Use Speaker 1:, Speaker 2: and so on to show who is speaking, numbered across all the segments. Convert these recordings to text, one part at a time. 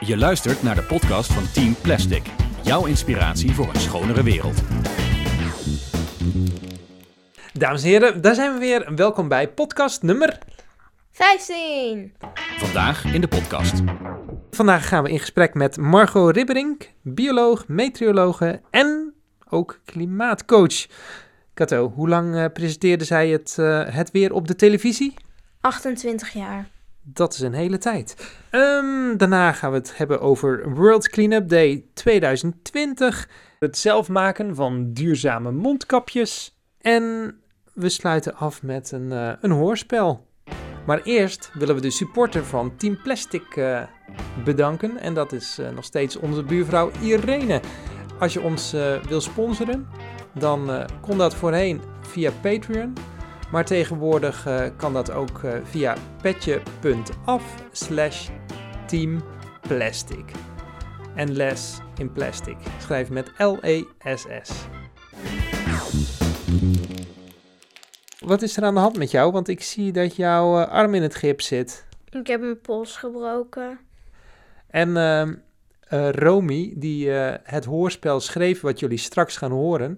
Speaker 1: Je luistert naar de podcast van Team Plastic. Jouw inspiratie voor een schonere wereld.
Speaker 2: Dames en heren, daar zijn we weer. Welkom bij podcast nummer.
Speaker 3: 15.
Speaker 1: Vandaag in de podcast.
Speaker 2: Vandaag gaan we in gesprek met Margot Ribberink, bioloog, meteorologe en ook klimaatcoach. Kato, hoe lang eh, presenteerde zij het, eh, het weer op de televisie?
Speaker 3: 28 jaar.
Speaker 2: Dat is een hele tijd. Ehm, daarna gaan we het hebben over World Cleanup Day 2020. Het zelf maken van duurzame mondkapjes. En we sluiten af met een, eh, een hoorspel. Maar eerst willen we de supporter van Team Plastic eh, bedanken. En dat is eh, nog steeds onze buurvrouw Irene. Als je ons wil sponsoren, dan kon dat voorheen via Patreon. Maar tegenwoordig eh, kan dat ook eh, via petje.af slash teamplastic. En les in plastic. Schrijf met L-E-S-S. Wat is er aan de hand met jou? Want ik zie dat jouw eh, arm in het gips zit.
Speaker 3: Ik heb mijn pols gebroken.
Speaker 2: En ehm eh, Romy, die het hoorspel schreef wat jullie straks gaan horen,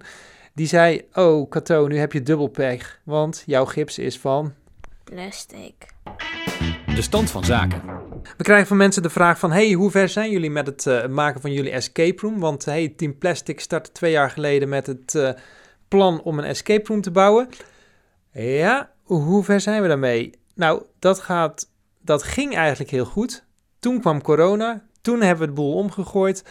Speaker 2: die zei: Oh, Kato, nu heb je dubbelpech, want jouw gips is van.
Speaker 3: Plastic.
Speaker 1: De stand van zaken.
Speaker 2: We krijgen van mensen de vraag van, hey, hoe ver zijn jullie met het eh, maken van jullie escape room? Want hey, Team Plastic startte twee jaar geleden met het eh, plan om een escape room te bouwen. Ja, hoe ver zijn we daarmee? Nou, dat, gaat, dat ging eigenlijk heel goed. Toen kwam corona, toen hebben we de boel omgegooid.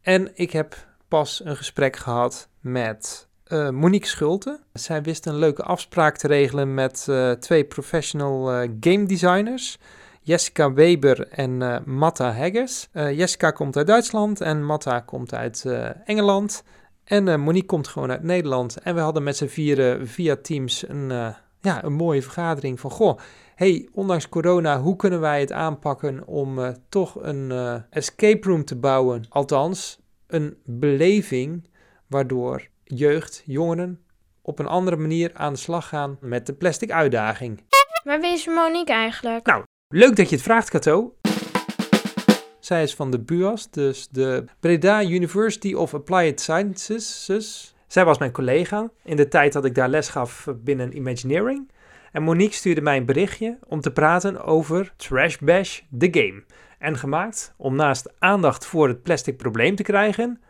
Speaker 2: En ik heb pas een gesprek gehad met eh, Monique Schulte. Zij wist een leuke afspraak te regelen met eh, twee professional eh, game designers. Jessica Weber en Matta Heggers. Eh, Jessica komt uit Duitsland en Matta komt uit Engeland. En Monique komt gewoon uit Nederland. En we hadden met z'n vieren via Teams een, ja, een mooie vergadering van... Goh, hey, ondanks corona, hoe kunnen wij het aanpakken om toch een escape room te bouwen? Althans, een beleving waardoor jeugd, jongeren op een andere manier aan de slag gaan met de plastic uitdaging.
Speaker 3: Maar wie is Monique eigenlijk?
Speaker 2: Nou, Leuk dat je het vraagt, Kato. Zij is van de BUAS, dus de Breda University of Applied Sciences. Zij was mijn collega in de tijd dat ik daar les gaf binnen Imagineering. En Monique stuurde mij een berichtje om te praten over Trash Bash, the game. En gemaakt om naast aandacht voor het plastic probleem te krijgen,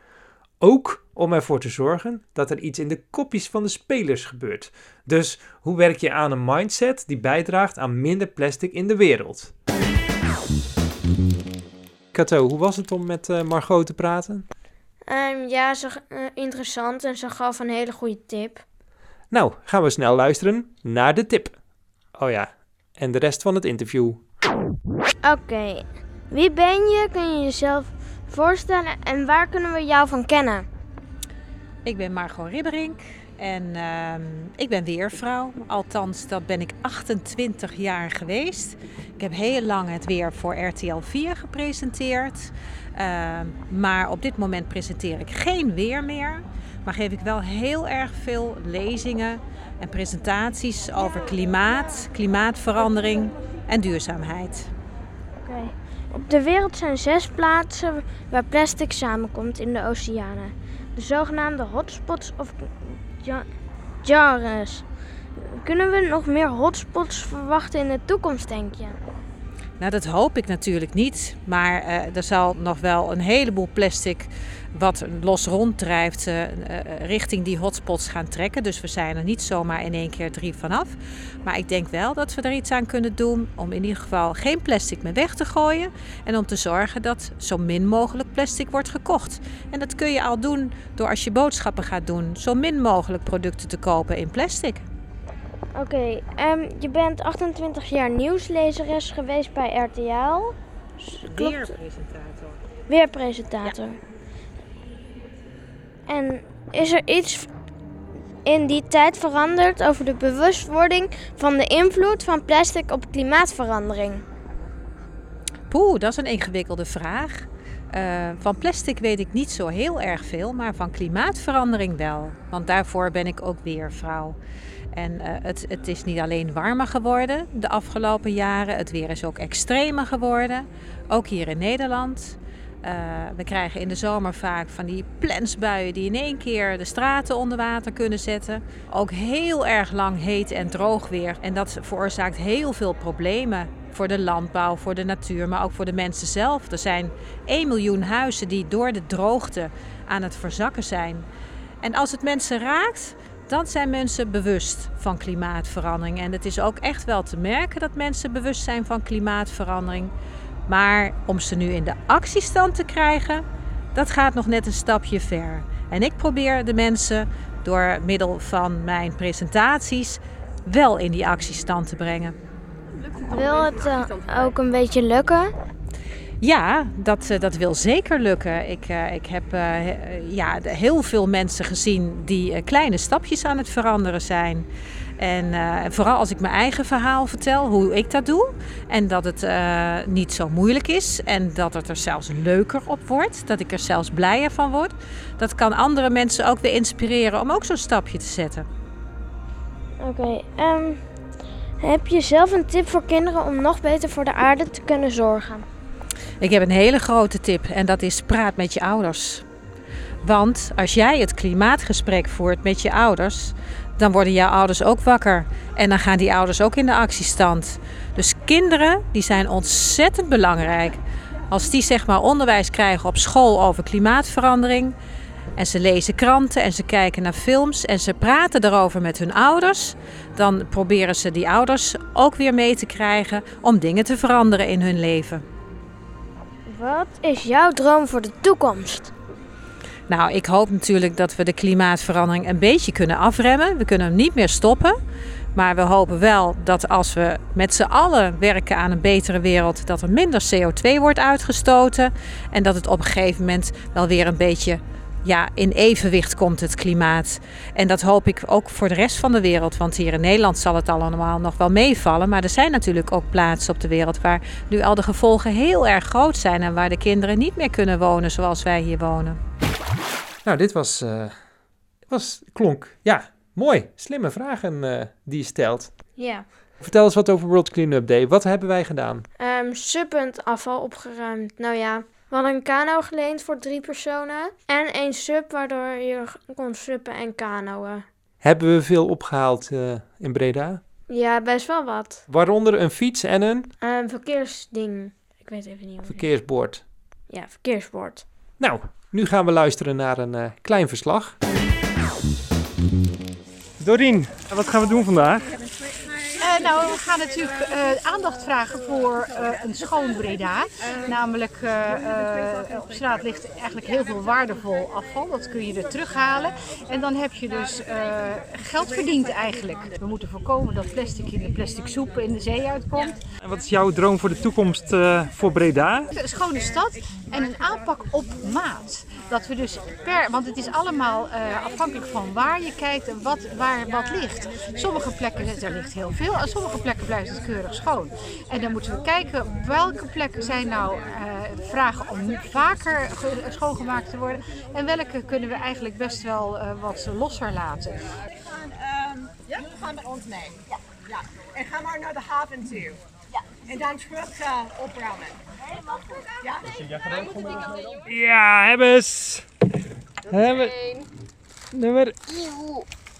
Speaker 2: ook om ervoor te zorgen dat er iets in de kopjes van de spelers gebeurt. Dus hoe werk je aan een mindset die bijdraagt aan minder plastic in de wereld? Kato, hoe was het om met eh, Margot te praten?
Speaker 3: Ehm, ja, ze, eh, interessant en ze gaf een hele goede tip.
Speaker 2: Nou, gaan we snel luisteren naar de tip. Oh ja, en de rest van het interview.
Speaker 3: Oké, wie ben je? Kun je jezelf voorstellen en waar kunnen we jou van kennen?
Speaker 4: Ik ben Margot Ribberink en ehm, ik ben weervrouw. Althans, dat ben ik 28 jaar geweest. Ik heb heel lang het weer voor RTL 4 gepresenteerd. Ehm, maar op dit moment presenteer ik geen weer meer. Maar geef ik wel heel erg veel lezingen en presentaties over klimaat, klimaatverandering en duurzaamheid.
Speaker 3: Op de wereld zijn zes plaatsen waar plastic samenkomt in de oceanen. De zogenaamde hotspots of ja- genres. Kunnen we nog meer hotspots verwachten in de toekomst, denk je?
Speaker 4: Nou, dat hoop ik natuurlijk niet. Maar eh, er zal nog wel een heleboel plastic wat los ronddrijft eh, eh, richting die hotspots gaan trekken. Dus we zijn er niet zomaar in één keer drie vanaf. Maar ik denk wel dat we er iets aan kunnen doen om in ieder geval geen plastic meer weg te gooien. En om te zorgen dat zo min mogelijk plastic wordt gekocht. En dat kun je al doen door als je boodschappen gaat doen, zo min mogelijk producten te kopen in plastic.
Speaker 3: Oké, ehm, je bent 28 jaar nieuwslezeres geweest bij RTL. Klopt.
Speaker 4: Weerpresentator.
Speaker 3: Weerpresentator. En is er iets in die tijd veranderd over de bewustwording van de invloed van plastic op klimaatverandering?
Speaker 4: Poeh, dat is een ingewikkelde vraag. Uh, van plastic weet ik niet zo heel erg veel, maar van klimaatverandering wel. Want daarvoor ben ik ook weer vrouw. En uh, het, het, is niet alleen warmer geworden de afgelopen jaren, het weer is ook extremer geworden. Ook hier in Nederland. Uh, we krijgen in de zomer vaak van die plensbuien die in één keer de straten onder water kunnen zetten. Ook heel erg lang heet en droog weer. En dat veroorzaakt heel veel problemen voor de landbouw, voor de natuur, maar ook voor de mensen zelf. Er zijn 1 miljoen huizen die door de droogte aan het verzakken zijn. En als het mensen raakt, dan zijn mensen bewust van klimaatverandering. En het is ook echt wel te merken dat mensen bewust zijn van klimaatverandering. Maar om ze nu in de actiestand te krijgen, dat gaat nog net een stapje ver. En ik probeer de mensen door middel van mijn presentaties wel in die actiestand te brengen.
Speaker 3: Wil het uh, ook een beetje lukken?
Speaker 4: Ja, dat, dat wil zeker lukken. Ik, uh, ik heb uh, ja, heel veel mensen gezien die kleine stapjes aan het veranderen zijn. En vooral als ik mijn eigen verhaal vertel, hoe ik dat doe. En dat het niet zo moeilijk is. En dat het er zelfs leuker op wordt. Dat ik er zelfs blijer van word. Dat kan andere mensen ook weer inspireren om ook zo'n stapje te zetten.
Speaker 3: Oké, okay, um... Heb je zelf een tip voor kinderen om nog beter voor de aarde te kunnen zorgen?
Speaker 4: Ik heb een hele grote tip en dat is praat met je ouders. Want als jij het klimaatgesprek voert met je ouders, dan worden jouw ouders ook wakker. En dan gaan die ouders ook in de actiestand. Dus kinderen, die zijn ontzettend belangrijk. Als die zeg maar onderwijs krijgen op school over klimaatverandering, en ze lezen kranten en ze kijken naar films en ze praten daarover met hun ouders, dan proberen ze die ouders ook weer mee te krijgen om dingen te veranderen in hun leven.
Speaker 3: Wat is jouw droom voor de toekomst?
Speaker 4: Nou, ik hoop natuurlijk dat we de klimaatverandering een beetje kunnen afremmen. We kunnen hem niet meer stoppen. Maar we hopen wel dat als we met z'n allen werken aan een betere wereld, dat er minder CO2 wordt uitgestoten. En dat het op een gegeven moment wel weer een beetje ja, in evenwicht komt het klimaat. En dat hoop ik ook voor de rest van de wereld. Want hier in Nederland zal het allemaal nog wel meevallen. Maar er zijn natuurlijk ook plaatsen op de wereld waar nu al de gevolgen heel erg groot zijn. En waar de kinderen niet meer kunnen wonen zoals wij hier wonen.
Speaker 2: Nou, dit was, uh, was klonk. Ja, mooi. Slimme vragen uh, die je stelt.
Speaker 3: Ja.
Speaker 2: Vertel eens wat over World Cleanup Day. Wat hebben wij gedaan?
Speaker 3: Um, suppend afval opgeruimd. Nou ja, we hadden een kano geleend voor drie personen. En één sub, waardoor je kon suppen en kanoën.
Speaker 2: Hebben we veel opgehaald uh, in Breda?
Speaker 3: Ja, best wel wat.
Speaker 2: Waaronder een fiets en een?
Speaker 3: Een verkeersding. Ik weet even niet hoe
Speaker 2: Verkeersbord.
Speaker 3: Ja, verkeersbord.
Speaker 2: Nou, nu gaan we luisteren naar een uh, klein verslag. Dorien, wat gaan we doen vandaag?
Speaker 5: Nou, we gaan natuurlijk uh, aandacht vragen voor uh, een schoon Breda. Namelijk, op straat ligt eigenlijk heel veel waardevol afval. Dat kun je er terughalen. En dan heb je dus geld verdiend eigenlijk. We moeten voorkomen dat plastic in de plastic soep in de zee uitkomt.
Speaker 2: En wat is jouw droom voor de toekomst voor Breda?
Speaker 5: Een schone stad en een aanpak op maat. Dat we dus per, want het is allemaal afhankelijk van waar je kijkt en wat, waar wat ligt. Sommige plekken, er ligt heel veel sommige plekken blijft het keurig schoon. En dan moeten we kijken welke plekken zijn nou uh, vragen om vaker schoongemaakt te worden. En welke kunnen we eigenlijk best wel uh, wat losser laten.
Speaker 6: Um, ja, gaan met ons mee. Ja. ja. En ga maar naar de haven toe. Ja. En dan terug uh, opruimen. Helemaal goed. Ja,
Speaker 2: ja hebben ze. Hebben. Nummer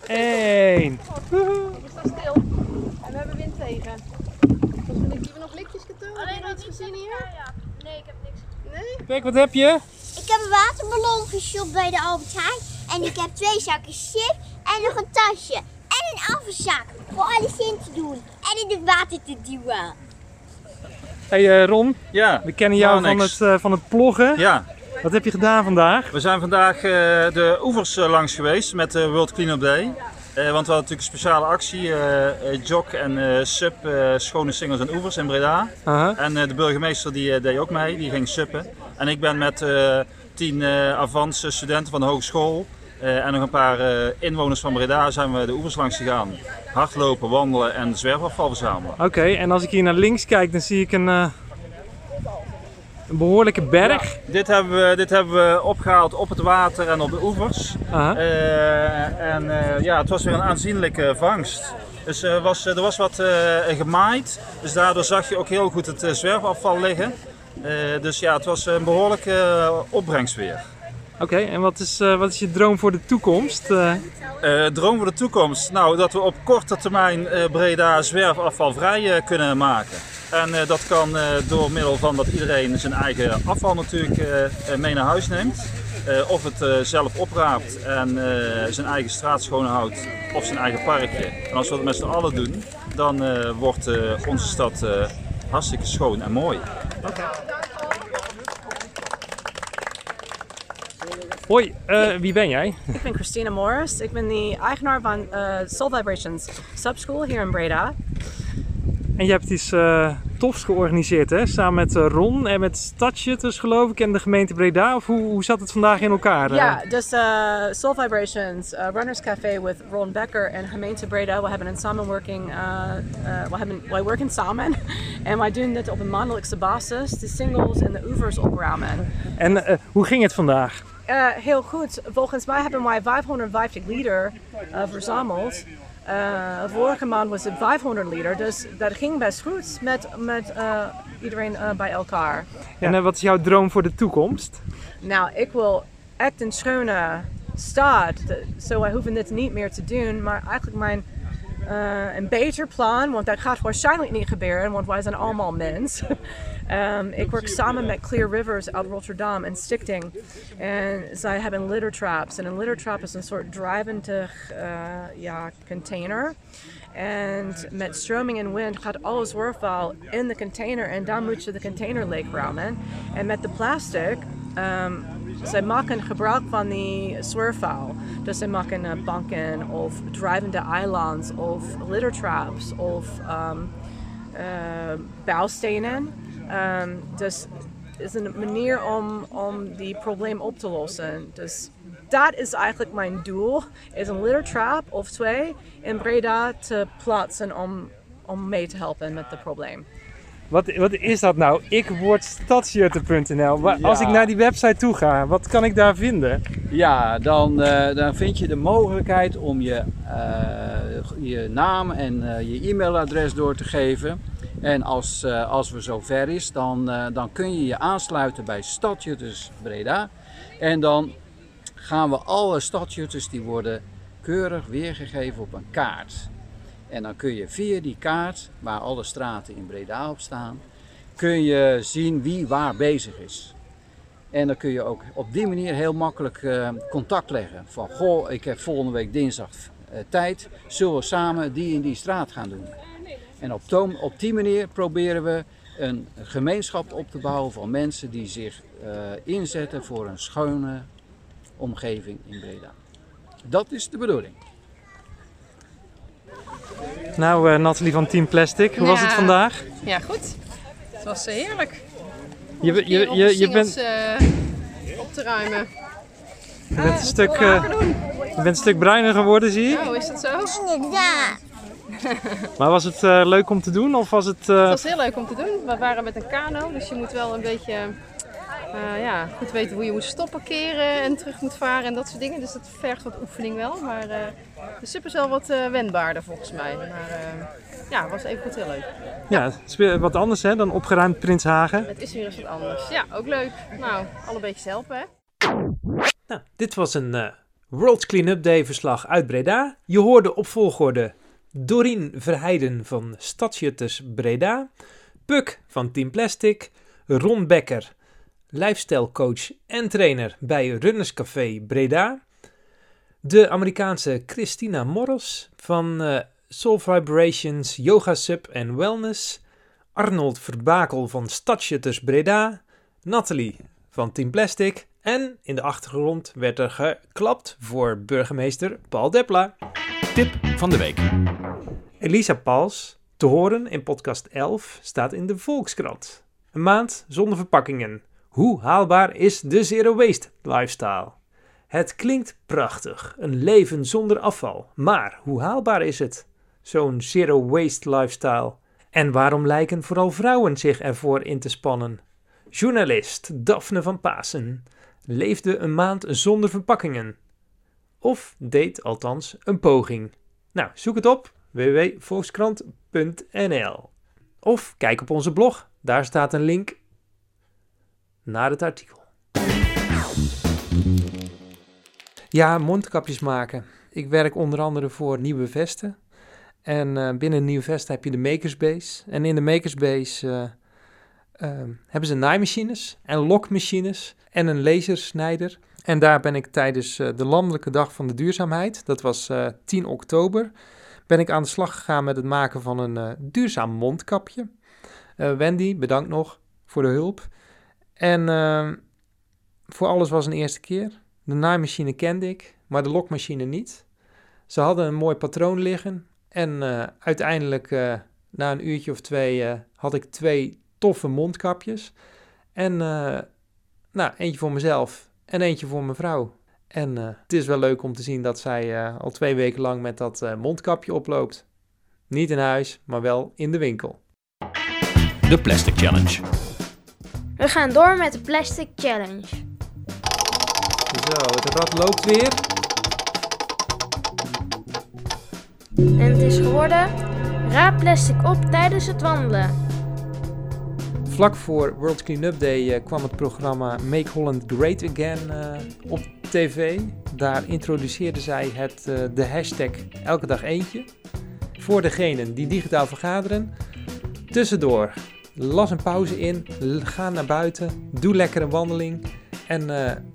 Speaker 2: 1.
Speaker 7: En we hebben wind tegen. Volgens mij hebben we nog blikjes getoond. Alleen wat gezien hier? Ja, ja. Nee, ik heb niks. Nee?
Speaker 2: Kijk, wat heb je?
Speaker 8: Ik heb een waterballon geshopt bij de Albert Heijn. En ik heb twee zakken chips en nog een tasje. En een afvalzak voor alles in te doen. En in het water te duwen.
Speaker 2: Hey uh, Ron,
Speaker 9: ja,
Speaker 2: we kennen jou van het, uh, van het ploggen.
Speaker 9: Ja.
Speaker 2: Wat heb je gedaan vandaag?
Speaker 9: We zijn vandaag uh, de oevers langs geweest met de World Cleanup Day. Uh, want we hadden natuurlijk een speciale actie, uh, Jok en Sub, schone singles en oevers in Breda.
Speaker 2: -huh.
Speaker 9: En de burgemeester die deed ook mee, die ging suppen. En ik ben met tien Avans studenten van de hogeschool en nog een paar inwoners van Breda zijn we de oevers langs gegaan. Hardlopen, wandelen en zwerfafval verzamelen.
Speaker 2: Oké, okay, en als ik hier naar links kijk, dan zie ik een, Een behoorlijke berg.
Speaker 9: Dit hebben, we, dit hebben we opgehaald op het water en op de oevers.
Speaker 2: Aha.
Speaker 9: Eh, en eh, ja, het was weer een aanzienlijke vangst. Dus er was, er was wat eh, gemaaid, dus daardoor zag je ook heel goed het eh, zwerfafval liggen. Eh, dus ja, het was een behoorlijke eh, opbrengst weer.
Speaker 2: Oké, en wat is, eh, wat is je droom voor de toekomst? Eh,
Speaker 9: Eh, droom voor de toekomst? Nou, dat we op korte termijn eh, Breda zwerfafvalvrij kunnen maken. En eh, dat kan eh, door middel van dat iedereen zijn eigen afval natuurlijk mee naar huis neemt. Eh, of het eh, zelf opraapt en eh, zijn eigen straat schoonhoudt of zijn eigen parkje. En als we dat met z'n allen doen, dan eh, wordt eh, onze stad eh, hartstikke schoon en mooi.
Speaker 2: Hoi, eh, wie ben jij?
Speaker 10: Ik ben Christina Morris. Ik ben de eigenaar van eh, Soul Vibrations Subschool hier in Breda.
Speaker 2: En je hebt iets eh, tofs georganiseerd, hè? Samen met Ron en met Stadsjutters, geloof ik, en de gemeente Breda. Of hoe, hoe zat het vandaag in elkaar?
Speaker 10: Ja, dus uh, Soul Vibrations uh, Runners Café with Ron Becker en gemeente Breda. We hebben een samenwerking, we, hebben, wij werken samen en wij doen dit op een maandelijkse basis, de singles en de oevers opruimen.
Speaker 2: En hoe ging het vandaag?
Speaker 10: Uh, heel goed. Volgens mij hebben wij 550 liter uh, verzameld. Uh, vorige maand was het 500 liter, dus dat ging best goed met, met iedereen bij elkaar.
Speaker 2: En wat is jouw droom voor de toekomst?
Speaker 10: Nou, ik wil echt een schone stad, zo wij hoeven dit niet meer te doen, maar eigenlijk mijn uh, een beter plan, want dat gaat waarschijnlijk niet gebeuren, want wij zijn allemaal mens. um, ik werk samen met Clear Rivers uit Rotterdam en Stichting. En zij hebben litter traps. En een litter trap is een soort drijvende uh, ja, container. En met stroming en wind gaat alles zwerfvuil in de container en dan moet je de container leegruimen. En met de plastic um, zij maken gebruik van die zwerfvuil. Dus zij maken uh, banken of drijvende eilands of litter traps of um, bouwstenen. Um, dus is een manier om, om die probleem op te lossen. Dus dat is eigenlijk mijn doel. Is een litter trap of twee in Breda te plaatsen om, om mee te helpen met het probleem.
Speaker 2: Wat, wat is dat nou? Ik word stadsjutter.nl. Ja. Als ik naar die website toe ga, wat kan ik daar vinden?
Speaker 11: Ja, dan, uh, dan vind je de mogelijkheid om je, uh, je naam en uh, je e-mailadres door te geven. En als, als we zover is, dan, dan kun je je aansluiten bij Stadjutters Breda. En dan gaan we alle stadjutters die worden keurig weergegeven op een kaart. En dan kun je via die kaart, waar alle straten in Breda op staan, kun je zien wie waar bezig is. En dan kun je ook op die manier heel makkelijk uh, contact leggen. Van, goh, ik heb volgende week dinsdag uh, tijd, zullen we samen die in die straat gaan doen. En op, op die manier proberen we een gemeenschap op te bouwen van mensen die zich uh, inzetten voor een schone omgeving in Breda. Dat is de bedoeling.
Speaker 2: Nou, uh, Nathalie van Team Plastic, hoe ja. was het vandaag?
Speaker 7: Ja, goed. Het was uh, heerlijk.
Speaker 2: Je, je, je, je, je bent
Speaker 7: uh, op te ruimen.
Speaker 2: Je bent, een stuk, je bent een stuk bruiner geworden, zie je?
Speaker 7: Oh, is dat zo?
Speaker 8: Ja.
Speaker 2: Maar was het leuk om te doen? Of was het,
Speaker 7: het was heel leuk om te doen. We waren met een kano, dus je moet wel een beetje uh, ja, goed weten hoe je moet stoppen, keren en terug moet varen en dat soort dingen. Dus dat vergt wat oefening wel. Maar uh, de sub is wel wat uh, wendbaarder volgens mij. Maar ja, het was even goed heel leuk.
Speaker 2: Ja, het is weer wat anders hè, dan opgeruimd Prinshagen.
Speaker 7: Het is weer eens wat anders. Ja, ook leuk. Nou, alle beetjes helpen hè.
Speaker 2: Nou, dit was een World Cleanup Day verslag uit Breda. Je hoorde op volgorde Dorien Verheiden van Stadsjutters Breda, Puk van Team Plastic, Ron Becker lifestylecoach en trainer bij Runners Café Breda. De Amerikaanse Christina Morris van uh, Soul Vibrations Yoga Sub en Wellness. Arnold Verbakel van Stadsjutters Breda. Nathalie van Team Plastic. En in de achtergrond werd er geklapt voor burgemeester Paul Depla.
Speaker 1: Tip van de week.
Speaker 2: Elisa Pals, te horen in podcast 11, staat in de Volkskrant. Een maand zonder verpakkingen. Hoe haalbaar is de zero waste lifestyle? Het klinkt prachtig, een leven zonder afval. Maar hoe haalbaar is het? Zo'n zero waste lifestyle. En waarom lijken vooral vrouwen zich ervoor in te spannen? Journalist Daphne van Pasen leefde een maand zonder verpakkingen. Of deed althans een poging. Nou, zoek het op www.volkskrant.nl Of kijk op onze blog, daar staat een link naar het artikel. Ja, mondkapjes maken. Ik werk onder andere voor Nieuwe Vesten. En uh, binnen Nieuwe Vesten heb je de Makersbase. En in de Makersbase uh, uh, hebben ze naaimachines en lokmachines en een lasersnijder. En daar ben ik tijdens de Landelijke Dag van de Duurzaamheid, dat was 10 oktober, ben ik aan de slag gegaan met het maken van een duurzaam mondkapje. Wendy, bedankt nog voor de hulp. En voor alles was een eerste keer. De naaimachine kende ik, maar de lokmachine niet. Ze hadden een mooi patroon liggen en uh, uiteindelijk uh, na een uurtje of twee uh, had ik twee toffe mondkapjes. En nou, eentje voor mezelf en eentje voor mijn vrouw. En het is wel leuk om te zien dat zij al twee weken lang met dat mondkapje oploopt. Niet in huis, maar wel in de winkel.
Speaker 1: De Plastic Challenge.
Speaker 3: We gaan door met de Plastic Challenge.
Speaker 2: Zo, het rad loopt weer.
Speaker 3: En het is geworden: raap plastic op tijdens het wandelen.
Speaker 2: Vlak voor World Cleanup Day uh, kwam het programma Make Holland Great Again uh, op tv. Daar introduceerden zij het, uh, de hashtag Elke Dag Eentje. Voor degenen die digitaal vergaderen. Tussendoor, las een pauze in, ga naar buiten, doe lekker een wandeling. En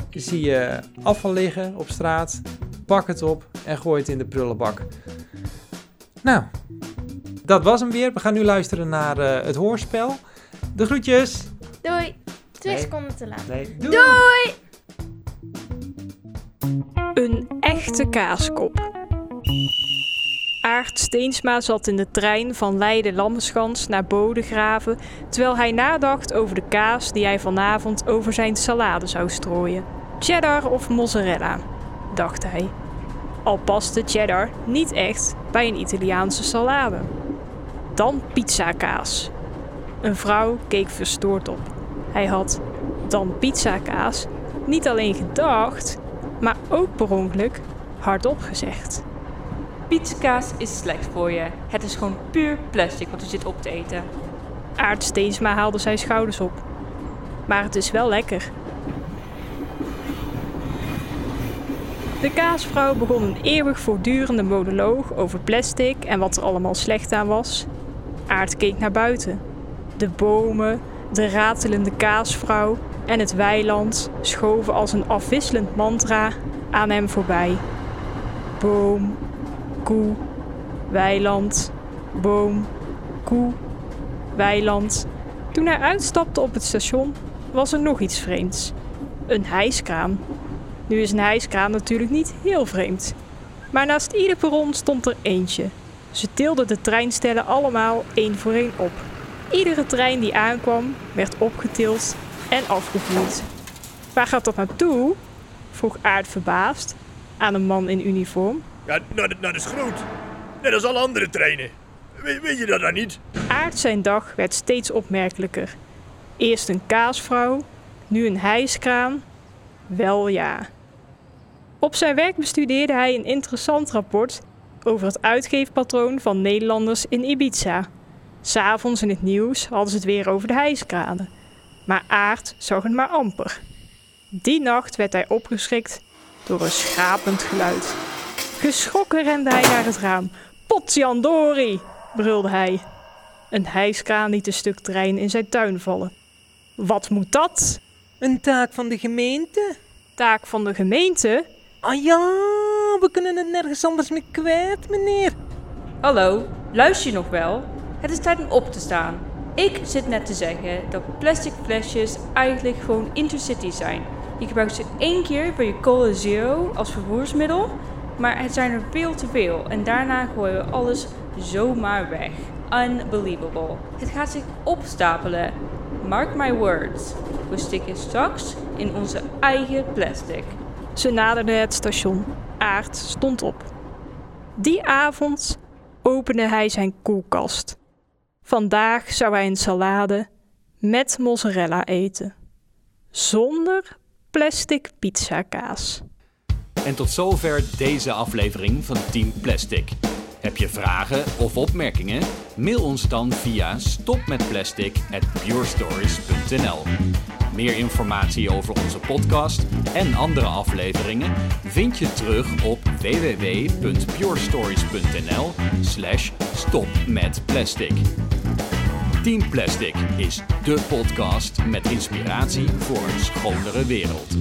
Speaker 2: zie je afval liggen op straat, pak het op en gooi het in de prullenbak. Nou, dat was hem weer. We gaan nu luisteren naar uh, het hoorspel. De groetjes.
Speaker 3: Doei. Twee nee. seconden te laat.
Speaker 2: Nee. Doei.
Speaker 3: Doei.
Speaker 12: Een echte kaaskop. Aart Steensma zat in de trein van Leiden-Lammenschans naar Bodegraven, terwijl hij nadacht over de kaas die hij vanavond over zijn salade zou strooien. Cheddar of mozzarella, dacht hij. Al paste cheddar niet echt bij een Italiaanse salade. Dan pizzakaas. Een vrouw keek verstoord op. Hij had dan pizzakaas niet alleen gedacht, maar ook per ongeluk hardop gezegd.
Speaker 13: Pizzakaas is slecht voor je. Het is gewoon puur plastic wat u zit op te eten.
Speaker 12: Aard Steensma haalde zijn schouders op. Maar het is wel lekker. De kaasvrouw begon een eeuwig voortdurende monoloog over plastic en wat er allemaal slecht aan was. Aard keek naar buiten. De bomen, de ratelende kaasvrouw en het weiland schoven als een afwisselend mantra aan hem voorbij. Boom, koe, weiland, boom, koe, weiland. Toen hij uitstapte op het station, was er nog iets vreemds. Een hijskraan. Nu is een hijskraan natuurlijk niet heel vreemd. Maar naast ieder perron stond er eentje. Ze tilden de treinstellen allemaal één voor één op. Iedere trein die aankwam, werd opgetild en afgevoerd. Waar gaat dat naartoe? vroeg Aard verbaasd aan een man in uniform.
Speaker 14: Ja, naar de, naar de. Net als alle andere treinen. We, weet je dat dan niet?
Speaker 12: Aard zijn dag werd steeds opmerkelijker. Eerst een kaasvrouw, nu een hijskraan. Wel ja. Op zijn werk bestudeerde hij een interessant rapport over het uitgeefpatroon van Nederlanders in Ibiza. S'avonds in het nieuws hadden ze het weer over de hijskranen. Maar Aard zag het maar amper. Die nacht werd hij opgeschrikt door een schrapend geluid. Geschrokken rende hij naar het raam. Potjandori, brulde hij. Een hijskraan liet een stuk trein in zijn tuin vallen. Wat moet dat?
Speaker 15: Een taak van de gemeente.
Speaker 12: Taak van de gemeente?
Speaker 15: Ah ja, we kunnen het nergens anders meer kwijt, meneer.
Speaker 13: Hallo, luister je nog wel? Het is tijd om op te staan. Ik zit net te zeggen dat plastic flesjes eigenlijk gewoon intercity zijn. Je gebruikt ze één keer voor je Cola Zero als vervoersmiddel, maar het zijn er veel te veel en daarna gooien we alles zomaar weg. Unbelievable. Het gaat zich opstapelen. Mark my words. We stikken straks in onze eigen plastic.
Speaker 12: Ze naderden het station. Aard stond op. Die avond opende hij zijn koelkast. Vandaag zou hij een salade met mozzarella eten. Zonder plastic pizzakaas.
Speaker 1: En tot zover deze aflevering van Team Plastic. Heb je vragen of opmerkingen? Mail ons dan via stopmetplastic@purestories.nl. Meer informatie over onze podcast en andere afleveringen vind je terug op www.purestories.nl/slash stopmetplastic. Team Plastic is de podcast met inspiratie voor een schonere wereld.